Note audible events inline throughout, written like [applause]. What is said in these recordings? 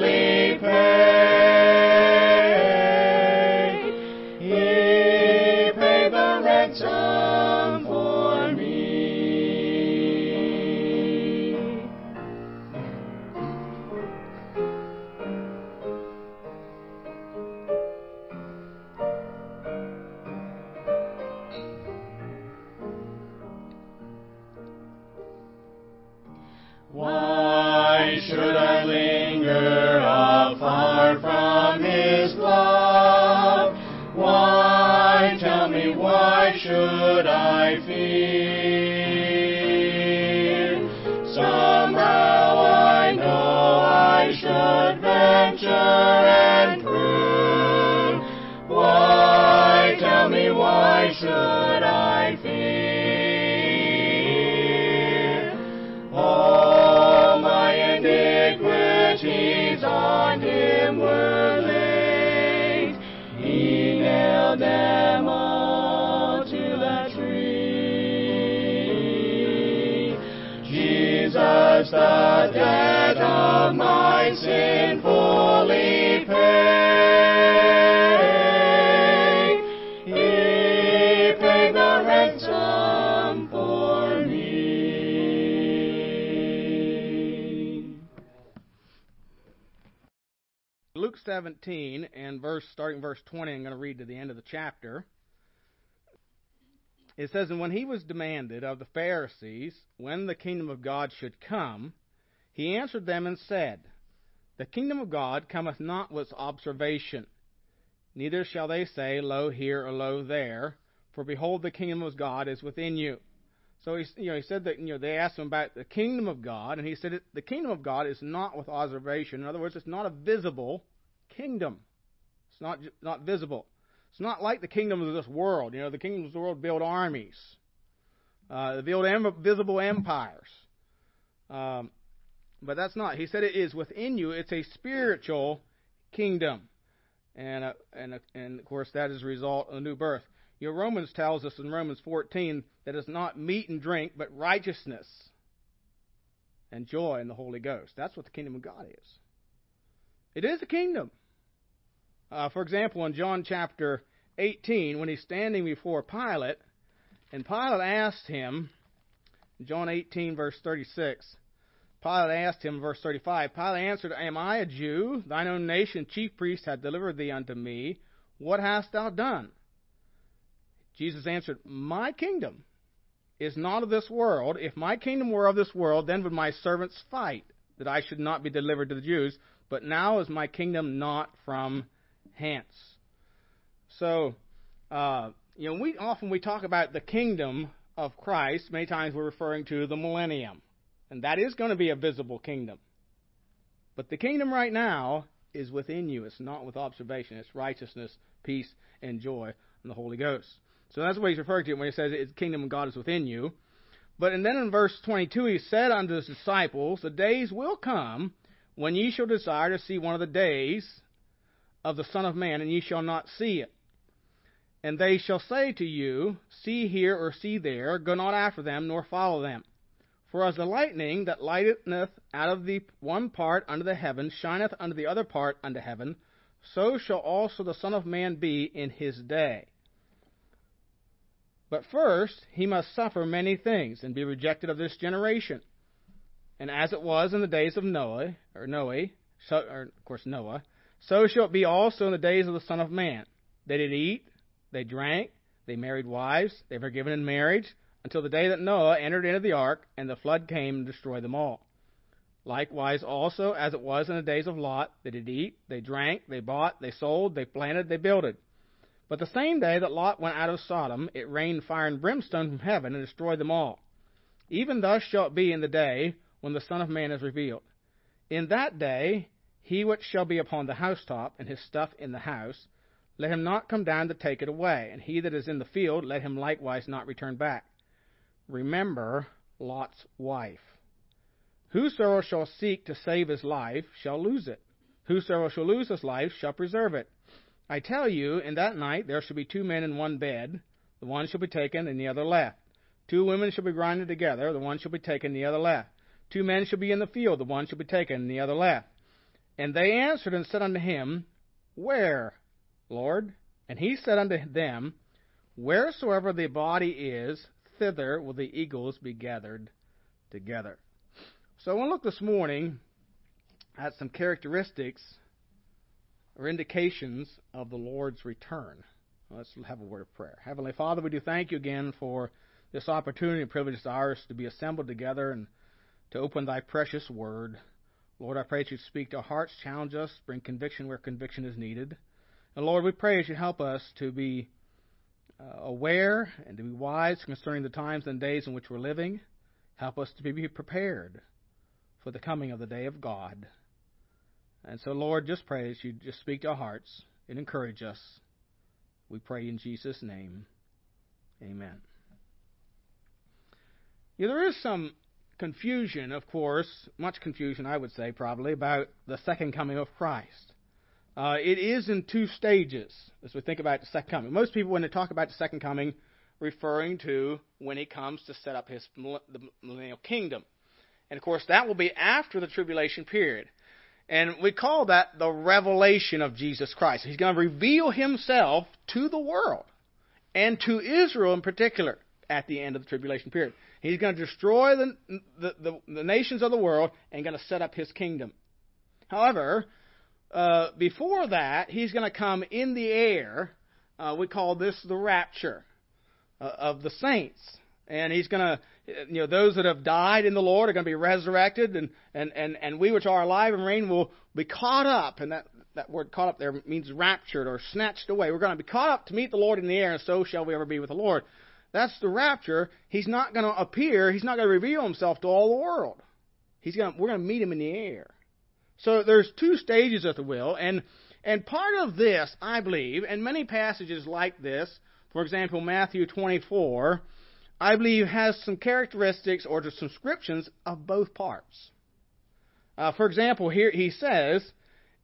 fully my sin fully paid. He paid the ransom for me. Luke 17 and verse starting verse 20, I'm going to read to the end of the chapter. It says, And when he was demanded of the Pharisees when the kingdom of God should come, he answered them and said, The kingdom of God cometh not with observation, neither shall they say, Lo here or lo there, for behold, the kingdom of God is within you. So he, you know, he said that you know they asked him about the kingdom of God, and he said the kingdom of God is not with observation. In other words, it's not a visible kingdom. It's not not visible. It's not like the kingdoms of this world. You know, the kingdoms of the world build armies, uh, they build visible empires. Um, but that's not. He said it is within you. It's a spiritual kingdom, and uh, and uh, and of course that is a result of the new birth. You know, Romans tells us in Romans 14 that it's not meat and drink, but righteousness and joy in the Holy Ghost. That's what the kingdom of God is. It is a kingdom. Uh, for example, in John chapter 18, when he's standing before Pilate, and Pilate asked him, John 18, verse 36, Pilate asked him, verse 35, Pilate answered, Am I a Jew? Thine own nation, chief priest, hath delivered thee unto me. What hast thou done? Jesus answered, My kingdom is not of this world. If my kingdom were of this world, then would my servants fight, that I should not be delivered to the Jews. But now is my kingdom not from hence. So, uh, you know, we often we talk about the kingdom of Christ. Many times we're referring to the millennium, and that is going to be a visible kingdom. But the kingdom right now is within you. It's not with observation. It's righteousness, peace, and joy in the Holy Ghost. So that's what he's referring to when he says the kingdom of God is within you. But and then in verse 22 he said unto his disciples, The days will come when ye shall desire to see one of the days of the Son of Man, and ye shall not see it. And they shall say to you, See here or see there, go not after them, nor follow them. For as the lightning that lighteneth out of the one part under the heaven shineth unto the other part under heaven, so shall also the Son of Man be in his day. But first he must suffer many things, and be rejected of this generation. And as it was in the days of Noah, or Noah, so, or of course Noah, so shall it be also in the days of the Son of Man. They did eat, they drank, they married wives, they were given in marriage, until the day that Noah entered into the ark, and the flood came and destroyed them all. Likewise, also, as it was in the days of Lot, they did eat, they drank, they bought, they sold, they planted, they builded. But the same day that Lot went out of Sodom, it rained fire and brimstone from heaven and destroyed them all. Even thus shall it be in the day when the Son of Man is revealed. In that day, he which shall be upon the housetop, and his stuff in the house, let him not come down to take it away, and he that is in the field, let him likewise not return back. Remember Lot's wife. Whosoever shall seek to save his life shall lose it. Whosoever shall lose his life shall preserve it. I tell you, in that night there shall be two men in one bed, the one shall be taken and the other left. Two women shall be grinded together, the one shall be taken and the other left. Two men shall be in the field, the one shall be taken and the other left. And they answered and said unto him, Where, Lord? And he said unto them, Wheresoever the body is, thither will the eagles be gathered together. So I want to look this morning at some characteristics or indications of the Lord's return. Let's have a word of prayer. Heavenly Father, we do thank you again for this opportunity and privilege is ours to be assembled together and to open thy precious word. Lord, I pray that you speak to our hearts, challenge us, bring conviction where conviction is needed. And Lord, we pray that you help us to be Uh, aware and to be wise concerning the times and days in which we're living. Help us to be prepared for the coming of the day of God. And so, Lord, just pray that you just speak to our hearts and encourage us. We pray in Jesus' name. Amen. Yeah, there is some confusion, of course, much confusion, I would say, probably, about the second coming of Christ. Uh, it is in two stages as we think about the second coming. Most people, when they talk about the second coming, referring to when he comes to set up his the millennial kingdom. And of course, that will be after the tribulation period. And we call that the revelation of Jesus Christ. He's going to reveal himself to the world and to Israel in particular at the end of the tribulation period. He's going to destroy the, the, the, the nations of the world and going to set up his kingdom. However, uh, before that, he's going to come in the air. Uh, we call this the rapture uh, of the saints. And he's going to, you know, those that have died in the Lord are going to be resurrected, and, and, and, and we which are alive and reign will be caught up. And that, that word caught up there means raptured or snatched away. We're going to be caught up to meet the Lord in the air, and so shall we ever be with the Lord. That's the rapture. He's not going to appear. He's not going to reveal himself to all the world. He's going to, we're going to meet him in the air. So there's two stages, of the will, and and part of this, I believe, and many passages like this, for example, Matthew 24, I believe has some characteristics or descriptions of both parts. Uh, for example, here he says,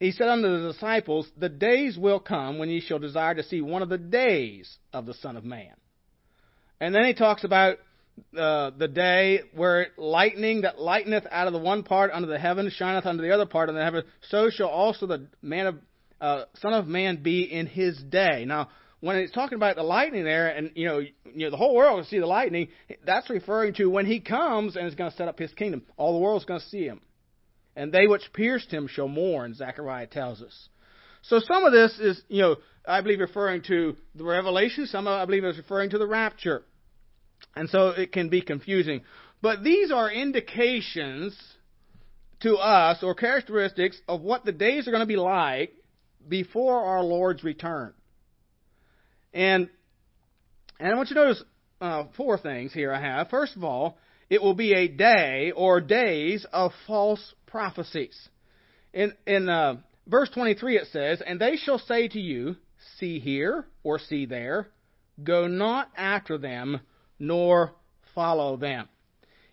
he said unto the disciples, The days will come when ye shall desire to see one of the days of the Son of Man. And then he talks about uh, the day where lightning that lighteneth out of the one part under the heaven shineth unto the other part under the heaven, so shall also the man of uh, Son of Man be in his day. Now, when it's talking about the lightning there, and you know, you know, the whole world will see the lightning. That's referring to when he comes and is going to set up his kingdom. All the world's going to see him, and they which pierced him shall mourn. Zechariah tells us. So some of this is, you know, I believe referring to the revelation. Some of I believe is referring to the rapture. And so it can be confusing. But these are indications to us or characteristics of what the days are going to be like before our Lord's return. And and I want you to notice uh, four things here I have. First of all, it will be a day or days of false prophecies. In in uh, verse 23 it says, "And they shall say to you, See here or see there, go not after them, nor follow them.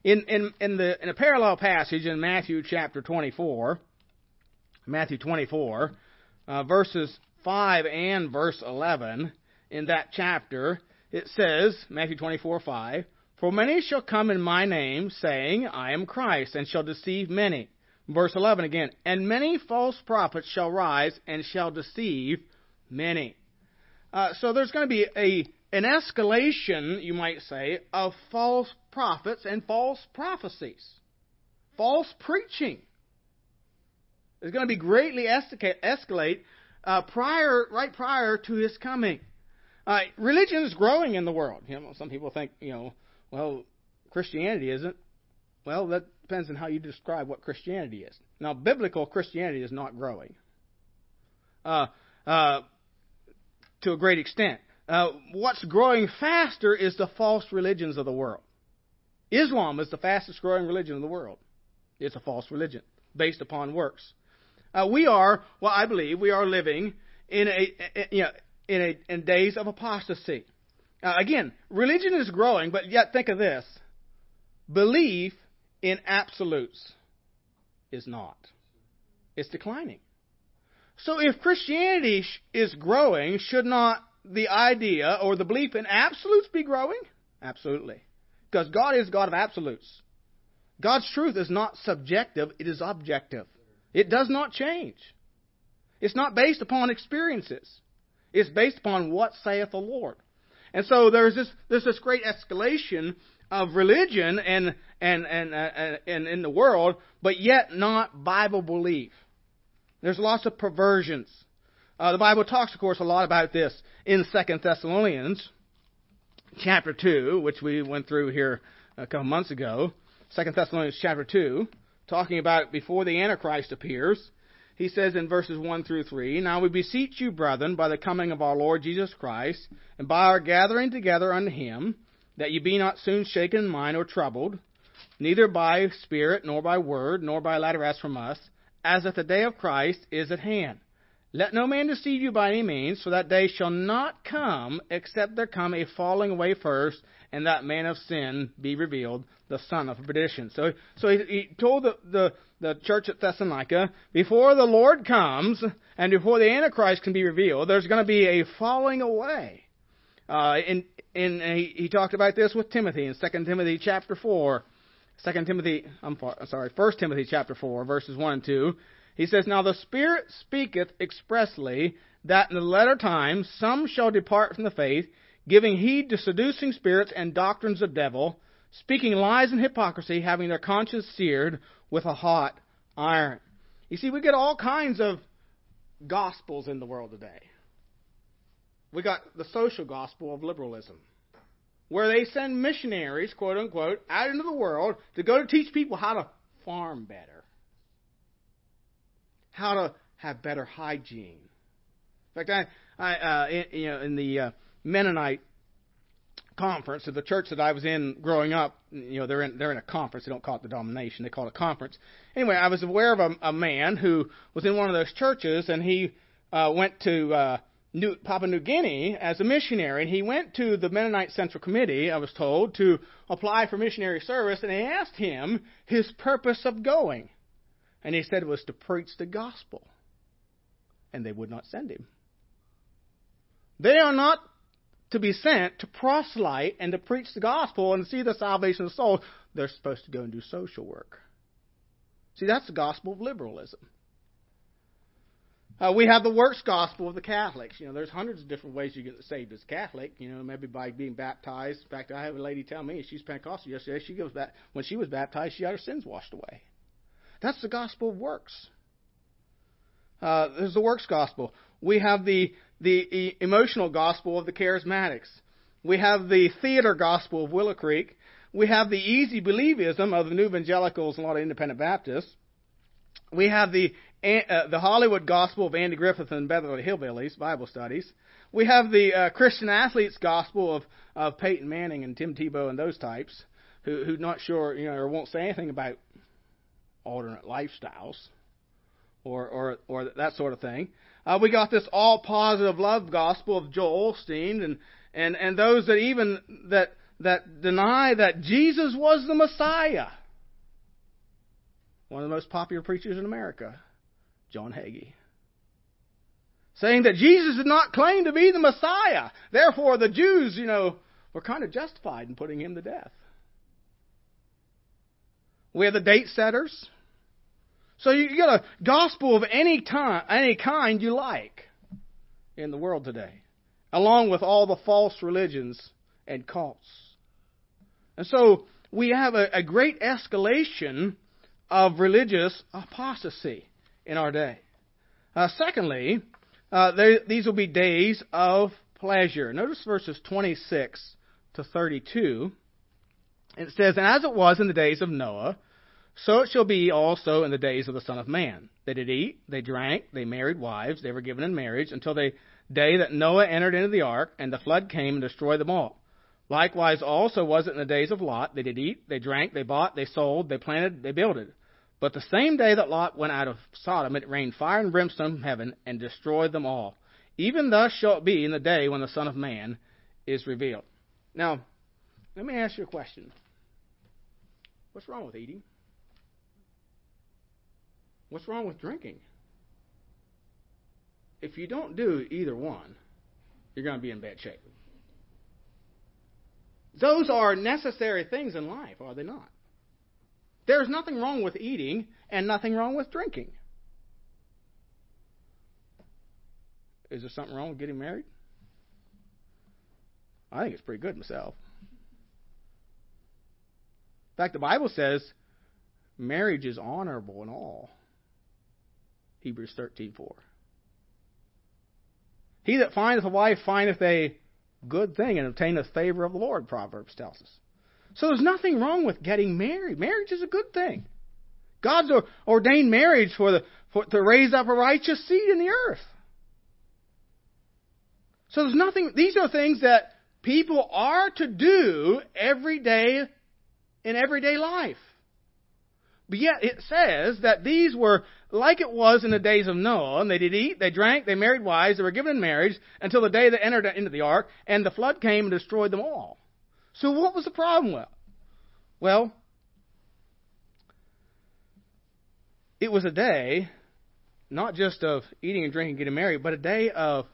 In, in, in, the, in a parallel passage in Matthew chapter 24, Matthew 24, uh, verses 5 and verse 11, in that chapter, it says, Matthew 24, 5, For many shall come in my name, saying, I am Christ, and shall deceive many. Verse 11 again, And many false prophets shall rise and shall deceive many. Uh, so there's going to be a an escalation, you might say, of false prophets and false prophecies, false preaching. Is going to be greatly escalate uh, prior, right prior to his coming. Uh, religion is growing in the world. You know, some people think, you know, well, Christianity isn't. Well, that depends on how you describe what Christianity is. Now, biblical Christianity is not growing. Uh, uh, to a great extent. Uh, what's growing faster is the false religions of the world. Islam is the fastest growing religion in the world. It's a false religion based upon works. Uh, we are, well, I believe, we are living in a, you know, in, a, in days of apostasy. Uh, again, religion is growing, but yet think of this: belief in absolutes is not. It's declining. So if Christianity is growing, should not the idea or the belief in absolutes be growing? Absolutely. Because God is God of absolutes. God's truth is not subjective, it is objective. It does not change. It's not based upon experiences. It's based upon what saith the Lord. And so there's this there's this great escalation of religion and and and and, and in the world, but yet not Bible belief. There's lots of perversions. Uh, the Bible talks, of course, a lot about this in Second Thessalonians chapter two, which we went through here a couple months ago. Second Thessalonians chapter two, talking about before the Antichrist appears. He says in verses 1 through 3, Now we beseech you, brethren, by the coming of our Lord Jesus Christ, and by our gathering together unto him, that ye be not soon shaken in mind or troubled, neither by spirit, nor by word, nor by letter as from us, as that the day of Christ is at hand. Let no man deceive you by any means, for that day shall not come except there come a falling away first, and that man of sin be revealed, the son of perdition. So, so he, he told the, the, the church at Thessalonica, before the Lord comes, and before the Antichrist can be revealed, there's going to be a falling away. Uh, and, and he, he talked about this with Timothy in 2 Timothy chapter 4. Second Timothy, I'm sorry, First Timothy chapter four, verses one and two. He says, Now the Spirit speaketh expressly that in the latter times some shall depart from the faith, giving heed to seducing spirits and doctrines of devil, speaking lies and hypocrisy, having their conscience seared with a hot iron. You see, we get all kinds of gospels in the world today. We got the social gospel of liberalism where they send missionaries, quote unquote, out into the world to go to teach people how to farm better, how to have better hygiene. In fact, I, I uh, in, you know, in the uh, Mennonite conference of the church that I was in growing up, you know, they're in they're in a conference. They don't call it the domination; they call it a conference. Anyway, I was aware of a, a man who was in one of those churches, and he uh, went to uh, New, Papua New Guinea as a missionary, and he went to the Mennonite Central Committee, I was told, to apply for missionary service, and they asked him his purpose of going. And he said it was to preach the gospel. And they would not send him. They are not to be sent to proselyte and to preach the gospel and see the salvation of souls. They're supposed to go and do social work. See, that's the gospel of liberalism. Uh, we have the works gospel of the Catholics. You know, there's hundreds of different ways you get saved as a Catholic. You know, maybe by being baptized. In fact, I have a lady tell me she's Pentecostal yesterday. She goes back when she was baptized, she had her sins washed away. That's the gospel of works. Uh, there's the works gospel. We have the the emotional gospel of the charismatics. We have the theater gospel of Willow Creek. We have the easy believism of the new evangelicals and a lot of independent Baptists. We have the uh, the Hollywood Gospel of Andy Griffith and Beverly Hillbillies Bible studies. We have the uh, Christian Athletes Gospel of, of Peyton Manning and Tim Tebow and those types who who not sure you know or won't say anything about alternate lifestyles or or or that sort of thing. Uh, we got this all positive love gospel of Joel Osteen and and and those that even that that deny that Jesus was the Messiah. One of the most popular preachers in America. John Hagee. saying that Jesus did not claim to be the Messiah. Therefore, the Jews, you know, were kind of justified in putting him to death. We have the date setters. So you get a gospel of any time, any kind you like in the world today, along with all the false religions and cults. And so we have a, a great escalation of religious apostasy in our day. Uh, secondly, uh, they, these will be days of pleasure. Notice verses 26 to 32. It says, And as it was in the days of Noah, so it shall be also in the days of the Son of Man. They did eat, they drank, they married wives, they were given in marriage, until the day that Noah entered into the ark, and the flood came and destroyed them all. Likewise also was it in the days of Lot. They did eat, they drank, they bought, they sold, they planted, they builded. But the same day that Lot went out of Sodom, it rained fire and brimstone from heaven and destroyed them all. Even thus shall it be in the day when the Son of Man is revealed. Now, let me ask you a question. What's wrong with eating? What's wrong with drinking? If you don't do either one, you're going to be in bad shape. Those are necessary things in life, are they not? There's nothing wrong with eating and nothing wrong with drinking. Is there something wrong with getting married? I think it's pretty good myself. In fact, the Bible says marriage is honorable in all. Hebrews 13:4. He that findeth a wife findeth a good thing and obtaineth favor of the Lord, Proverbs tells us. So there's nothing wrong with getting married. Marriage is a good thing. God's ordained marriage for the for, to raise up a righteous seed in the earth. So there's nothing. These are things that people are to do every day in everyday life. But yet it says that these were like it was in the days of Noah, and they did eat, they drank, they married wives, they were given in marriage until the day they entered into the ark, and the flood came and destroyed them all. So what was the problem with? Well, it was a day not just of eating and drinking, and getting married, but a day of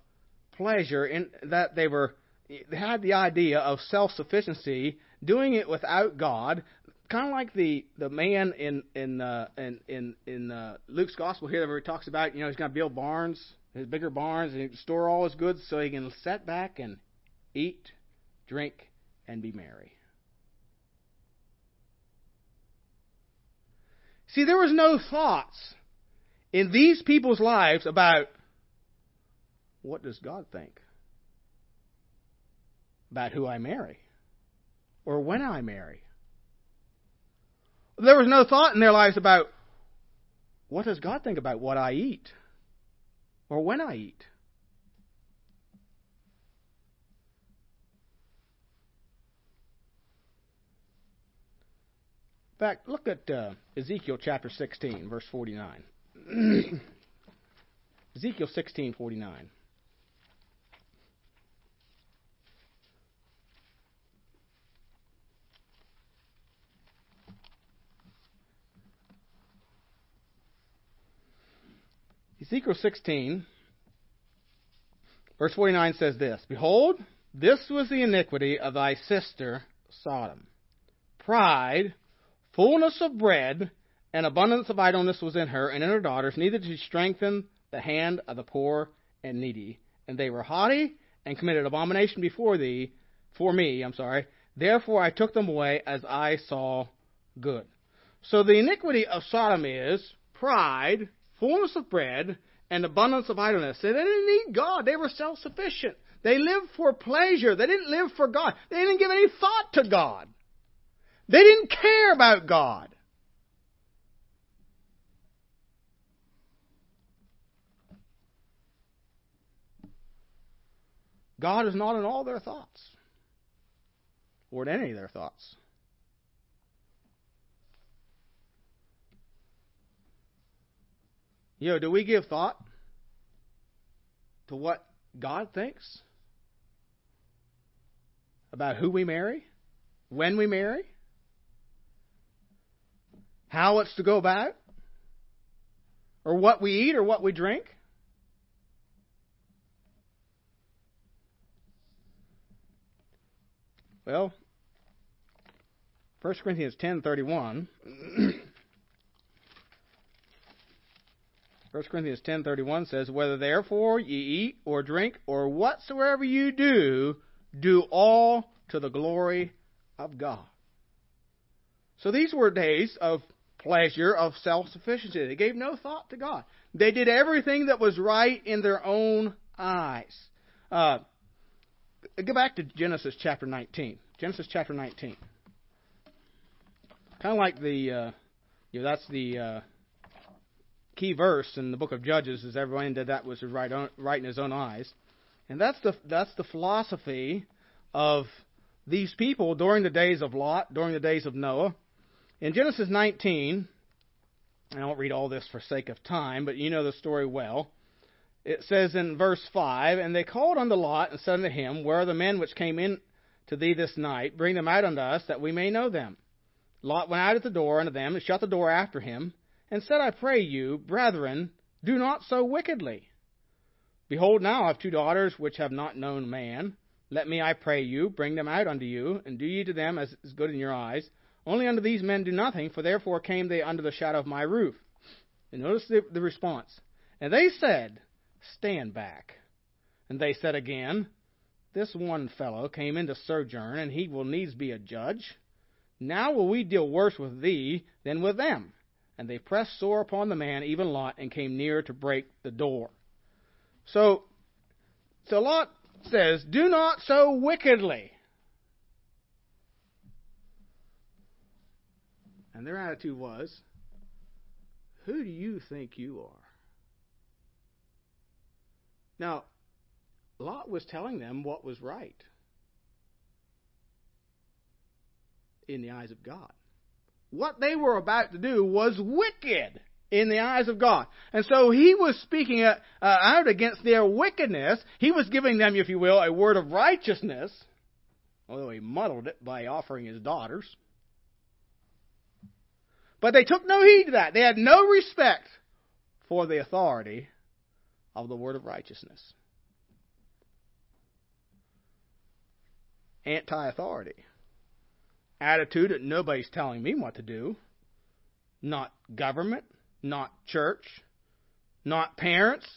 pleasure in that they were they had the idea of self-sufficiency, doing it without God, kind of like the the man in in uh, in in, in uh, Luke's gospel here, where he talks about you know he's going to build barns, his bigger barns, and store all his goods so he can sit back and eat, drink, and be merry. See, there was no thoughts in these people's lives about what does God think about who I marry or when I marry there was no thought in their lives about what does God think about what I eat or when I eat. In fact, look at uh, Ezekiel chapter 16, verse 49. [clears throat] Ezekiel 16, 49. Ezekiel 16, verse 49 says this Behold, this was the iniquity of thy sister Sodom. Pride, fullness of bread, and abundance of idleness was in her and in her daughters, neither did she strengthen the hand of the poor and needy. And they were haughty and committed abomination before thee, for me, I'm sorry. Therefore I took them away as I saw good. So the iniquity of Sodom is pride, fullness of bread, and abundance of idleness. They didn't need God. They were self sufficient. They lived for pleasure. They didn't live for God. They didn't give any thought to God. They didn't care about God. God is not in all their thoughts or in any of their thoughts. You know, do we give thought to what God thinks about who we marry, when we marry, how it's to go about, or what we eat or what we drink? Well, 1 Corinthians 10:31 [clears throat] 1 Corinthians 10:31 says, "Whether therefore ye eat or drink or whatsoever you do, do all to the glory of God." So these were days of pleasure, of self-sufficiency. They gave no thought to God. They did everything that was right in their own eyes. Uh, go back to Genesis chapter 19. Genesis chapter 19. Kind of like the, uh, you know, that's the uh, key verse in the book of Judges is everyone did that was right, on, right in his own eyes. And that's the, that's the philosophy of these people during the days of Lot, during the days of Noah. In Genesis 19, I won't read all this for sake of time, but you know the story well. It says in verse 5 And they called unto Lot and said unto him, Where are the men which came in to thee this night? Bring them out unto us, that we may know them. Lot went out at the door unto them, and shut the door after him, and said, I pray you, brethren, do not so wickedly. Behold, now I have two daughters which have not known man. Let me, I pray you, bring them out unto you, and do ye to them as is good in your eyes. Only unto these men do nothing, for therefore came they under the shadow of my roof. And notice the, the response. And they said, Stand back. And they said again, This one fellow came into sojourn, and he will needs be a judge. Now will we deal worse with thee than with them. And they pressed sore upon the man, even Lot, and came near to break the door. So, so Lot says, Do not so wickedly. And their attitude was, Who do you think you are? Now, Lot was telling them what was right in the eyes of God. What they were about to do was wicked in the eyes of God. And so he was speaking uh, out against their wickedness. He was giving them, if you will, a word of righteousness, although he muddled it by offering his daughters. But they took no heed to that. They had no respect for the authority of the word of righteousness. Anti authority attitude that nobody's telling me what to do. Not government, not church, not parents,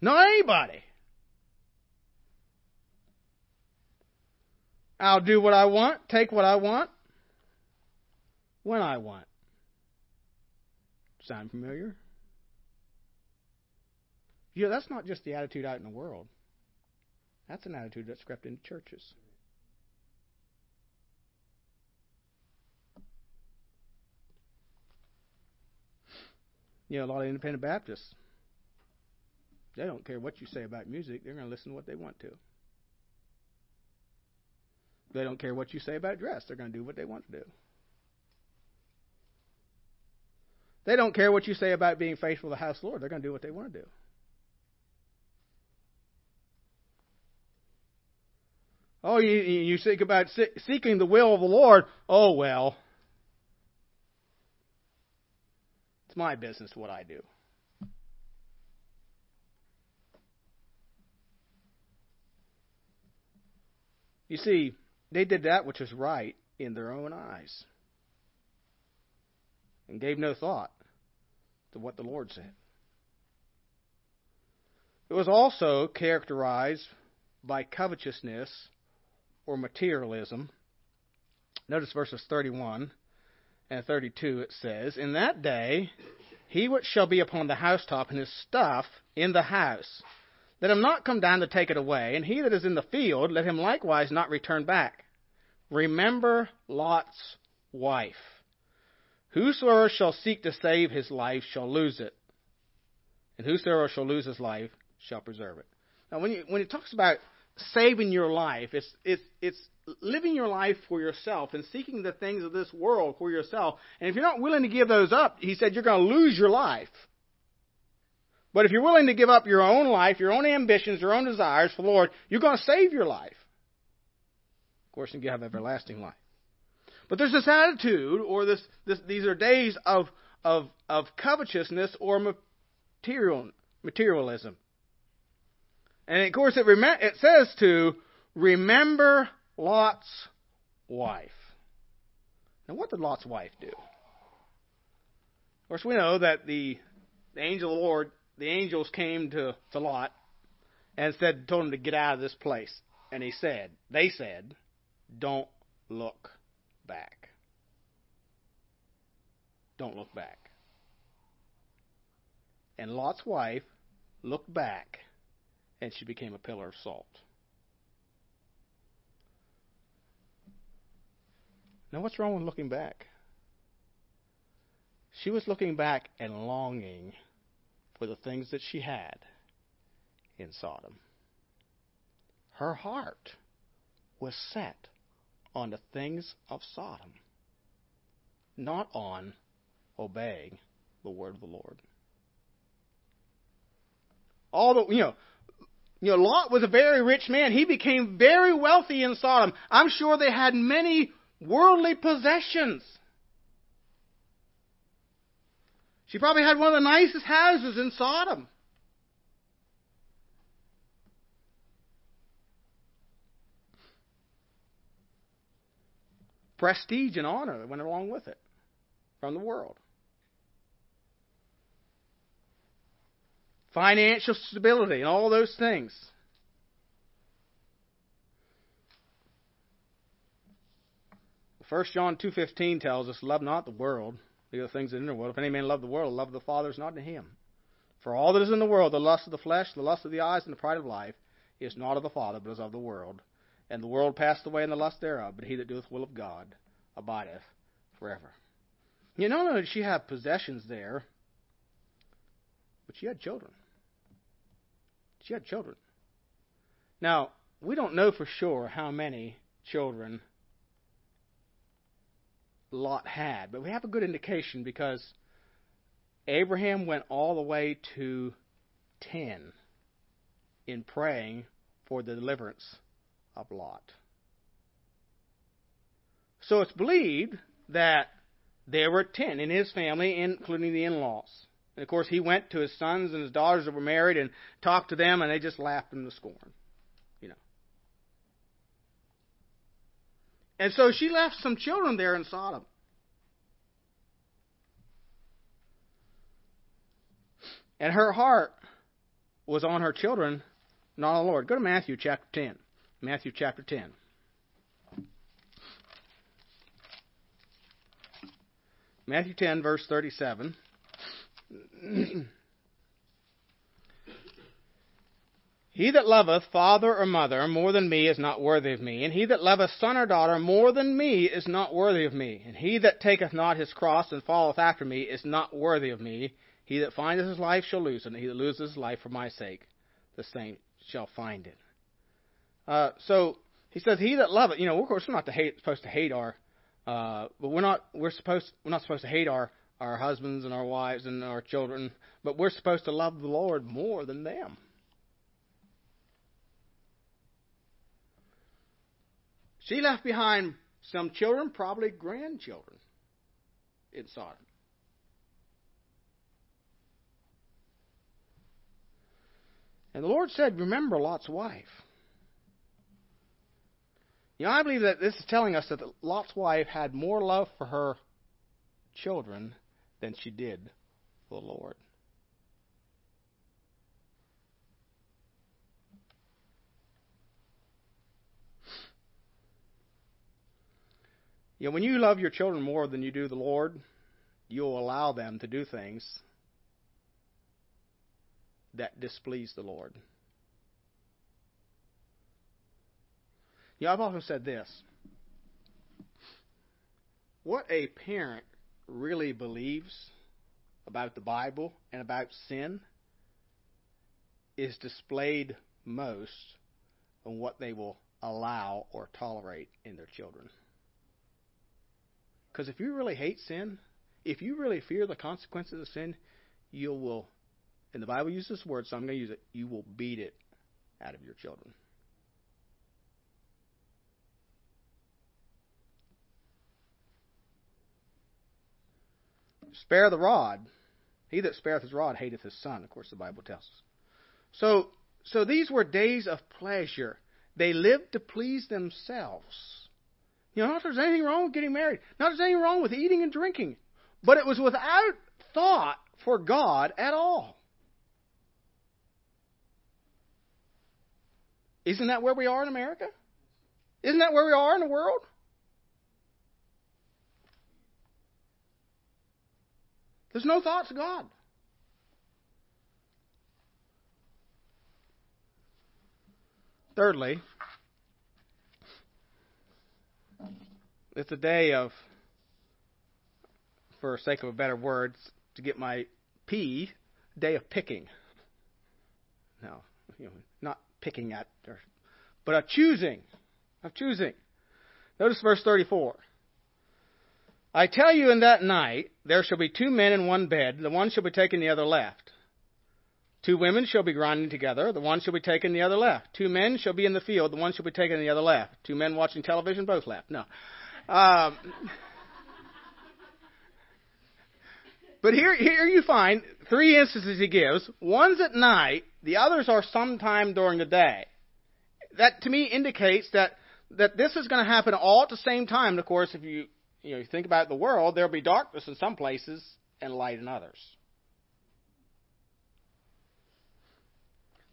not anybody. I'll do what I want, take what I want, when I want. Sound familiar? Yeah, that's not just the attitude out in the world. That's an attitude that's crept into churches. You know, a lot of independent Baptists, they don't care what you say about music, they're going to listen to what they want to. They don't care what you say about dress, they're going to do what they want to do. They don't care what you say about being faithful to the house Lord, they're going to do what they want to do. Oh, you, you seek about seeking the will of the Lord. Oh, well. My business what I do. You see, they did that which was right in their own eyes and gave no thought to what the Lord said. It was also characterized by covetousness or materialism. Notice verses 31 and 32 it says, In that day he which shall be upon the housetop and his stuff in the house, let him not come down to take it away, and he that is in the field, let him likewise not return back. Remember Lot's wife. Whosoever shall seek to save his life shall lose it, and whosoever shall lose his life shall preserve it. Now, when, you, when it talks about saving your life, it's, it's, it's living your life for yourself and seeking the things of this world for yourself. And if you're not willing to give those up, he said you're going to lose your life. But if you're willing to give up your own life, your own ambitions, your own desires for the Lord, you're going to save your life. Of course, and you have everlasting life. But there's this attitude, or this, this these are days of, of, of covetousness or material, materialism. And of course, it, rem- it says to remember Lot's wife. Now, what did Lot's wife do? Of course, we know that the, the angel of the Lord, the angels came to, to Lot and said, told him to get out of this place. And he said, they said, don't look back. Don't look back. And Lot's wife looked back, and she became a pillar of salt. Now, what's wrong with looking back? She was looking back and longing for the things that she had in Sodom. Her heart was set on the things of Sodom, not on obeying the word of the Lord. All the you know, you know, Lot was a very rich man. He became very wealthy in Sodom. I'm sure they had many worldly possessions. She probably had one of the nicest houses in Sodom. Prestige and honor that went along with it from the world. Financial stability and all those things. 1 John 2.15 tells us, Love not the world, the other things that are in the world. If any man love the world, love of the Father is not in him. For all that is in the world, the lust of the flesh, the lust of the eyes, and the pride of life, is not of the Father, but is of the world. And the world passed away in the lust thereof, but he that doeth the will of God abideth forever. You know, did she have possessions there, but she had children. She had children. Now, we don't know for sure how many children Lot had. But we have a good indication because Abraham went all the way to 10 in praying for the deliverance of Lot. So it's believed that there were 10 in his family, including the in laws. And of course, he went to his sons and his daughters that were married and talked to them, and they just laughed him to scorn. You know. And so she left some children there in Sodom. And her heart was on her children, not on the Lord. Go to Matthew chapter 10. Matthew chapter 10. Matthew 10, verse 37. [clears throat] He that loveth father or mother more than me is not worthy of me, and he that loveth son or daughter more than me is not worthy of me, and he that taketh not his cross and followeth after me is not worthy of me. He that findeth his life shall lose it, and he that loses his life for my sake, the same shall find it. Uh, so he says, "He that loveth," you know, of course, we're not to hate, supposed to hate our, uh, but we're not we're supposed we're not supposed to hate our our husbands and our wives and our children, but we're supposed to love the Lord more than them. She left behind some children, probably grandchildren, in Sodom. And the Lord said, Remember Lot's wife. You know, I believe that this is telling us that Lot's wife had more love for her children than she did for the Lord. You know, when you love your children more than you do the Lord, you'll allow them to do things that displease the Lord. You know, I've often said this. What a parent really believes about the Bible and about sin is displayed most on what they will allow or tolerate in their children. Because if you really hate sin, if you really fear the consequences of sin, you will, and the Bible uses this word, so I'm going to use it, you will beat it out of your children. Spare the rod. He that spareth his rod hateth his son, of course the Bible tells us. So so these were days of pleasure. They lived to please themselves. You know, not there's anything wrong with getting married, not there's anything wrong with eating and drinking, but it was without thought for God at all. Isn't that where we are in America? Isn't that where we are in the world? There's no thoughts of God. Thirdly, it's a day of, for sake of a better word, to get my P, day of picking. No, you know, not picking at, but a choosing, of choosing. Notice verse 34. I tell you in that night there shall be two men in one bed, the one shall be taken, the other left. Two women shall be grinding together, the one shall be taken, the other left. Two men shall be in the field, the one shall be taken, the other left. Two men watching television, both left. No. Um, [laughs] but here, here you find three instances he gives. One's at night, the others are sometime during the day. That to me indicates that that this is going to happen all at the same time. And of course, if you you know you think about the world, there'll be darkness in some places and light in others.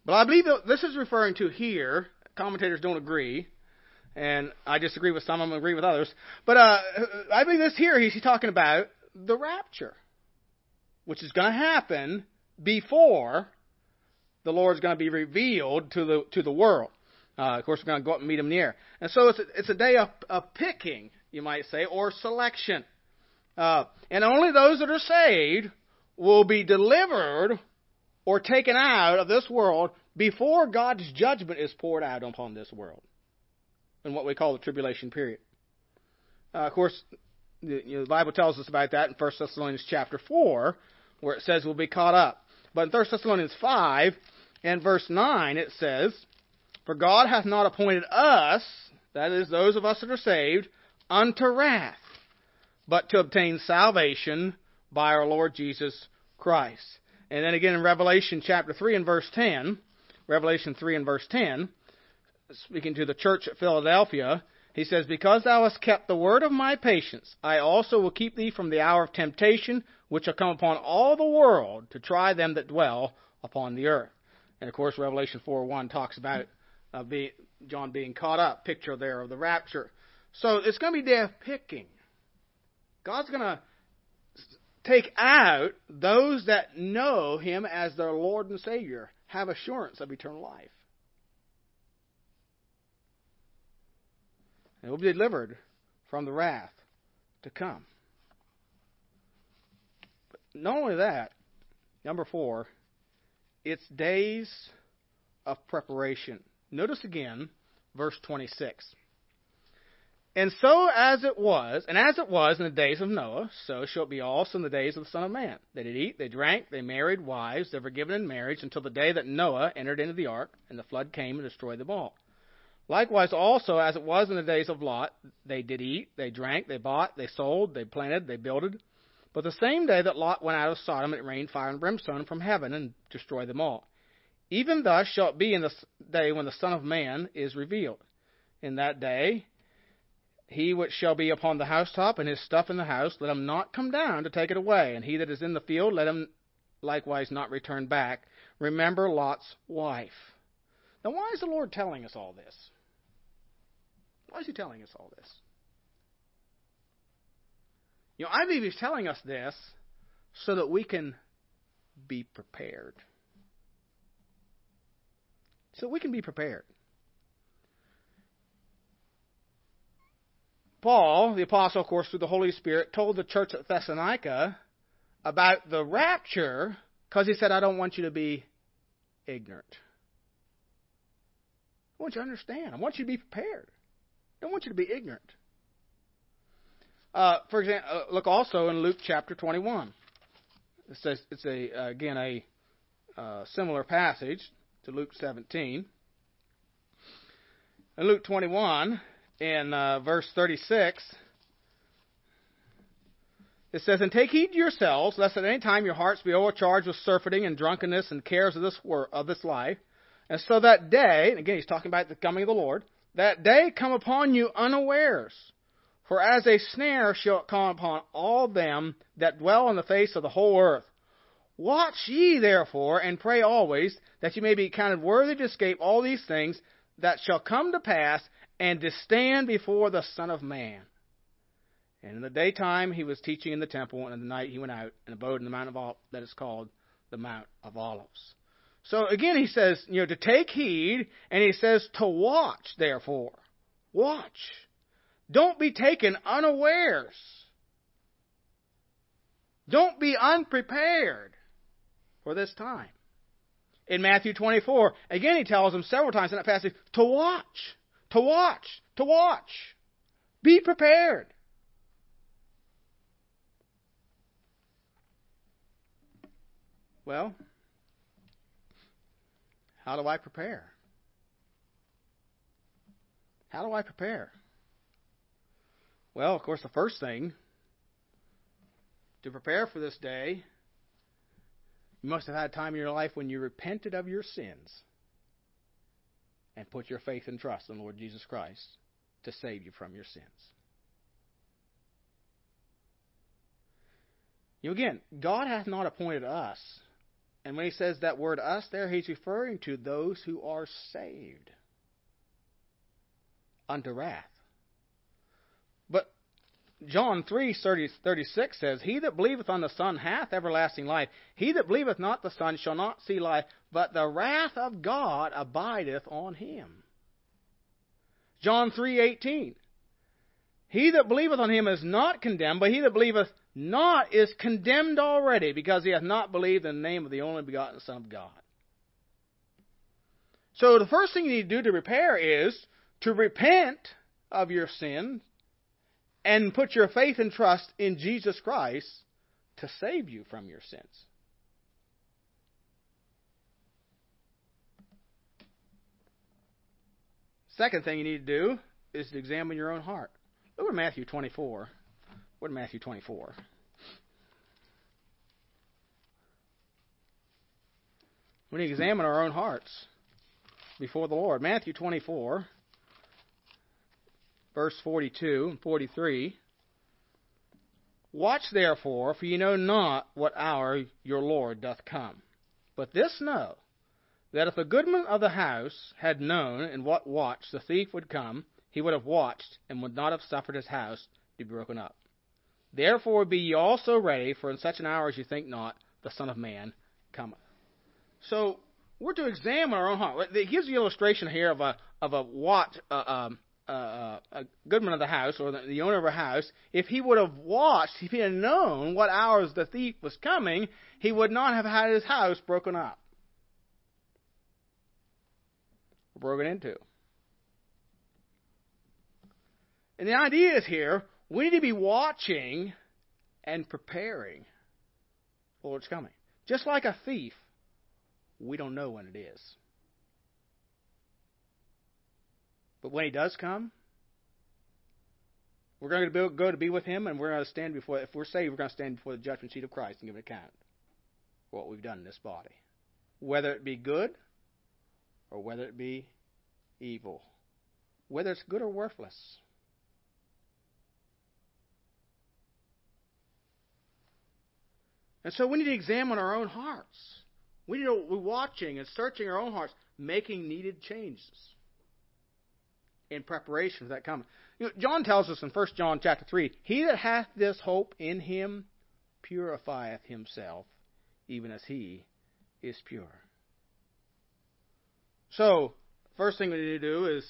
But I believe that this is referring to here. Commentators don't agree, and I disagree with some of them, agree with others. But uh, I believe this here. He's talking about the rapture, which is going to happen before the Lord's going to be revealed to the to the world. Uh, of course, we're going to go up and meet him in the air. And so it's a, it's a day of, of picking, you might say, or selection. Uh, and only those that are saved will be delivered or taken out of this world before God's judgment is poured out upon this world in what we call the tribulation period. Uh, of course, the, you know, the, Bible tells us about that in 1 Thessalonians chapter 4, where it says we'll be caught up. But in 1 Thessalonians 5 and verse 9, it says, for God hath not appointed us, that is, those of us that are saved, unto wrath, but to obtain salvation by our Lord Jesus Christ. And then again in Revelation chapter 3 and verse 10, Revelation 3 and verse 10, speaking to the church at Philadelphia, he says, Because thou hast kept the word of my patience, I also will keep thee from the hour of temptation, which shall come upon all the world to try them that dwell upon the earth. And of course, Revelation 4 1 talks about uh, be, John being caught up, picture there of the rapture. So it's going to be death picking. God's going to take out those that know Him as their Lord and Savior, have assurance of eternal life. And will be delivered from the wrath to come. But not only that, number four, it's days of preparation. Notice again verse 26. And so as it was, and as it was in the days of Noah, so shall it be also in the days of the Son of Man. They did eat, they drank, they married wives, they were given in marriage until the day that Noah entered into the ark, and the flood came and destroyed them all. Likewise also as it was in the days of Lot, they did eat, they drank, they bought, they sold, they planted, they builded. But the same day that Lot went out of Sodom, it rained fire and brimstone from heaven and destroyed them all. Even thus shall it be in the day when the Son of Man is revealed. In that day, he which shall be upon the housetop and his stuff in the house, let him not come down to take it away. And he that is in the field, let him likewise not return back. Remember Lot's wife. Now, why is the Lord telling us all this? Why is he telling us all this? You know, I believe he's telling us this so that we can be prepared so we can be prepared. Paul, the apostle, of course, through the Holy Spirit, told the church at Thessalonica about the rapture because he said, I don't want you to be ignorant. I want you to understand. I want you to be prepared. I don't want you to be ignorant. Uh, for example, uh, look also in Luke chapter 21. It says it's a uh, again a uh, similar passage to Luke 17. In Luke 21, in uh, verse 36, it says, And take heed to yourselves, lest at any time your hearts be overcharged with surfeiting and drunkenness and cares of this, wor- of this life. And so that day, and again he's talking about the coming of the Lord, that day come upon you unawares. For as a snare shall it come upon all them that dwell on the face of the whole earth. Watch ye therefore, and pray always, that ye may be counted worthy to escape all these things that shall come to pass, and to stand before the Son of Man. And in the daytime he was teaching in the temple, and in the night he went out and abode in the mount of Ol- that is called the Mount of Olives. So again he says, you know, to take heed, and he says to watch, therefore. Watch. Don't be taken unawares. Don't be unprepared for this time. In Matthew 24, again he tells them several times in that passage to watch, to watch, to watch. Be prepared. Well, how do I prepare? How do I prepare? Well, of course, the first thing to prepare for this day, you must have had a time in your life when you repented of your sins and put your faith and trust in the Lord Jesus Christ to save you from your sins. You again, God hath not appointed us. And when he says that word us there, he's referring to those who are saved unto wrath. John 3 30, 36 says, He that believeth on the Son hath everlasting life. He that believeth not the Son shall not see life, but the wrath of God abideth on him. John 3:18 He that believeth on him is not condemned, but he that believeth not is condemned already, because he hath not believed in the name of the only begotten Son of God. So the first thing you need to do to repair is to repent of your sin and put your faith and trust in Jesus Christ to save you from your sins. Second thing you need to do is to examine your own heart. Look at Matthew 24. What Matthew 24? We need to examine our own hearts before the Lord. Matthew 24, verse 42 and 43. Watch therefore, for ye know not what hour your Lord doth come. But this know, that if the goodman of the house had known in what watch the thief would come, he would have watched, and would not have suffered his house to be broken up. Therefore be ye also ready, for in such an hour as you think not, the Son of Man cometh. So we're to examine our own heart. It gives the illustration here of a of a watch, uh, um, uh, a goodman of the house or the, the owner of a house. If he would have watched, if he had known what hours the thief was coming, he would not have had his house broken up, broken into. And the idea is here we need to be watching and preparing for what's coming. Just like a thief, we don't know when it is. But when he does come, we're going to go to be with him, and we're going to stand before, if we're saved, we're going to stand before the judgment seat of Christ and give an account for what we've done in this body. Whether it be good or whether it be evil. Whether it's good or worthless. And so we need to examine our own hearts. We need to be watching and searching our own hearts, making needed changes in preparation for that coming. You know, John tells us in 1 John chapter 3, He that hath this hope in him purifieth himself, even as he is pure. So, first thing we need to do is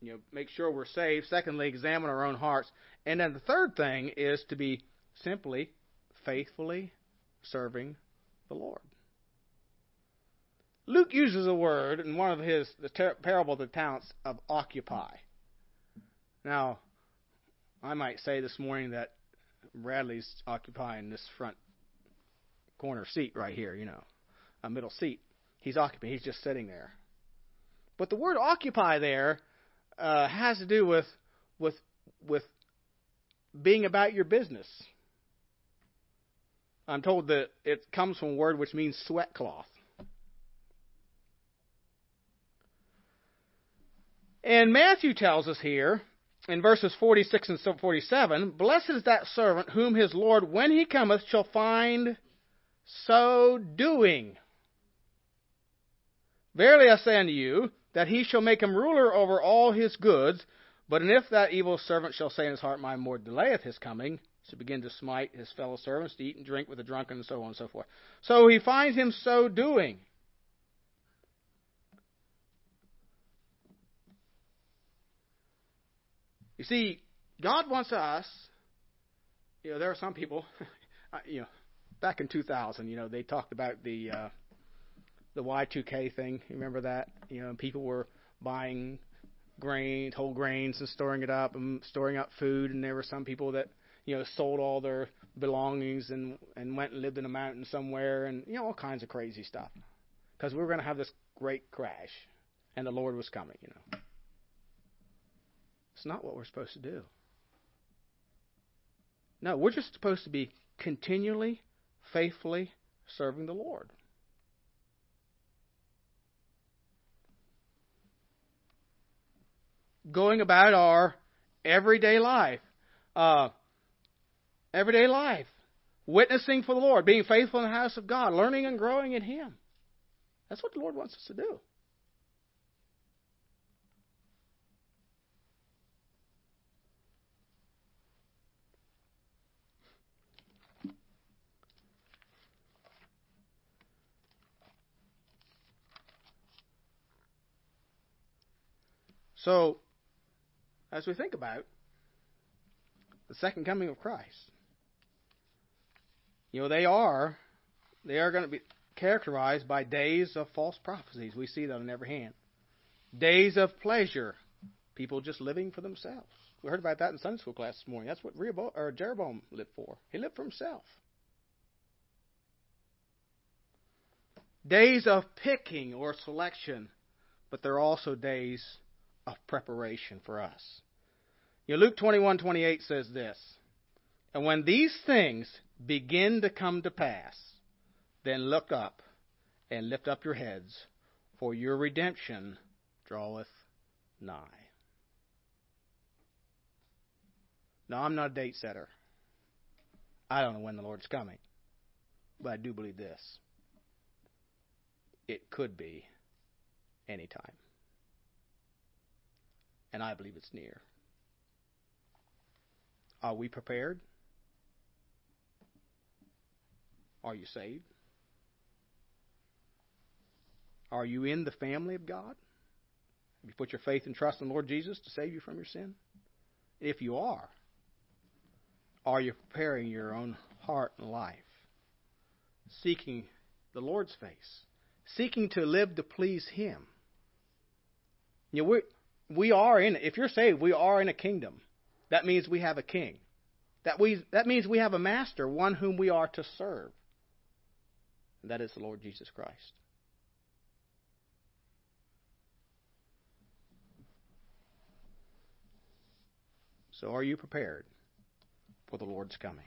you know, make sure we're saved. Secondly, examine our own hearts. And then the third thing is to be simply faithfully serving the Lord. Luke uses a word in one of his the ter- parable of the talents of occupy. Now, I might say this morning that Bradley's occupying this front corner seat right here, you know, a middle seat. He's occupying. He's just sitting there. But the word occupy there uh, has to do with with with being about your business. I'm told that it comes from a word which means sweat cloth. And Matthew tells us here in verses 46 and 47, Blessed is that servant whom his Lord, when he cometh, shall find so doing. Verily I say unto you, that he shall make him ruler over all his goods. But if that evil servant shall say in his heart, My Lord delayeth his coming, to begin to smite his fellow servants, to eat and drink with the drunken, and so on and so forth. So he finds him so doing. You see, God wants us. You know, there are some people. [laughs] you know, back in 2000, you know, they talked about the uh, the Y2K thing. You remember that? You know, people were buying grain, whole grains, and storing it up and storing up food. And there were some people that you know sold all their belongings and and went and lived in a mountain somewhere, and you know all kinds of crazy stuff. Because we were going to have this great crash, and the Lord was coming. You know. It's not what we're supposed to do. No, we're just supposed to be continually, faithfully serving the Lord. Going about our everyday life. Uh, everyday life. Witnessing for the Lord, being faithful in the house of God, learning and growing in Him. That's what the Lord wants us to do. So, as we think about the second coming of Christ, you know, they are they are going to be characterized by days of false prophecies. We see that on every hand. Days of pleasure, people just living for themselves. We heard about that in Sunday school class this morning. That's what Rehoboam, or Jeroboam lived for. He lived for himself. Days of picking or selection, but there are also days of preparation for us. You know, Luke 21:28 says this, "And when these things begin to come to pass, then look up and lift up your heads, for your redemption draweth nigh." Now, I'm not a date setter. I don't know when the Lord's coming, but I do believe this. It could be anytime and I believe it's near. Are we prepared? Are you saved? Are you in the family of God? Have you put your faith and trust in the Lord Jesus to save you from your sin? If you are, are you preparing your own heart and life? Seeking the Lord's face, seeking to live to please Him. You know, we're, we are in if you're saved, we are in a kingdom. That means we have a king. That we that means we have a master, one whom we are to serve. And that is the Lord Jesus Christ. So are you prepared for the Lord's coming?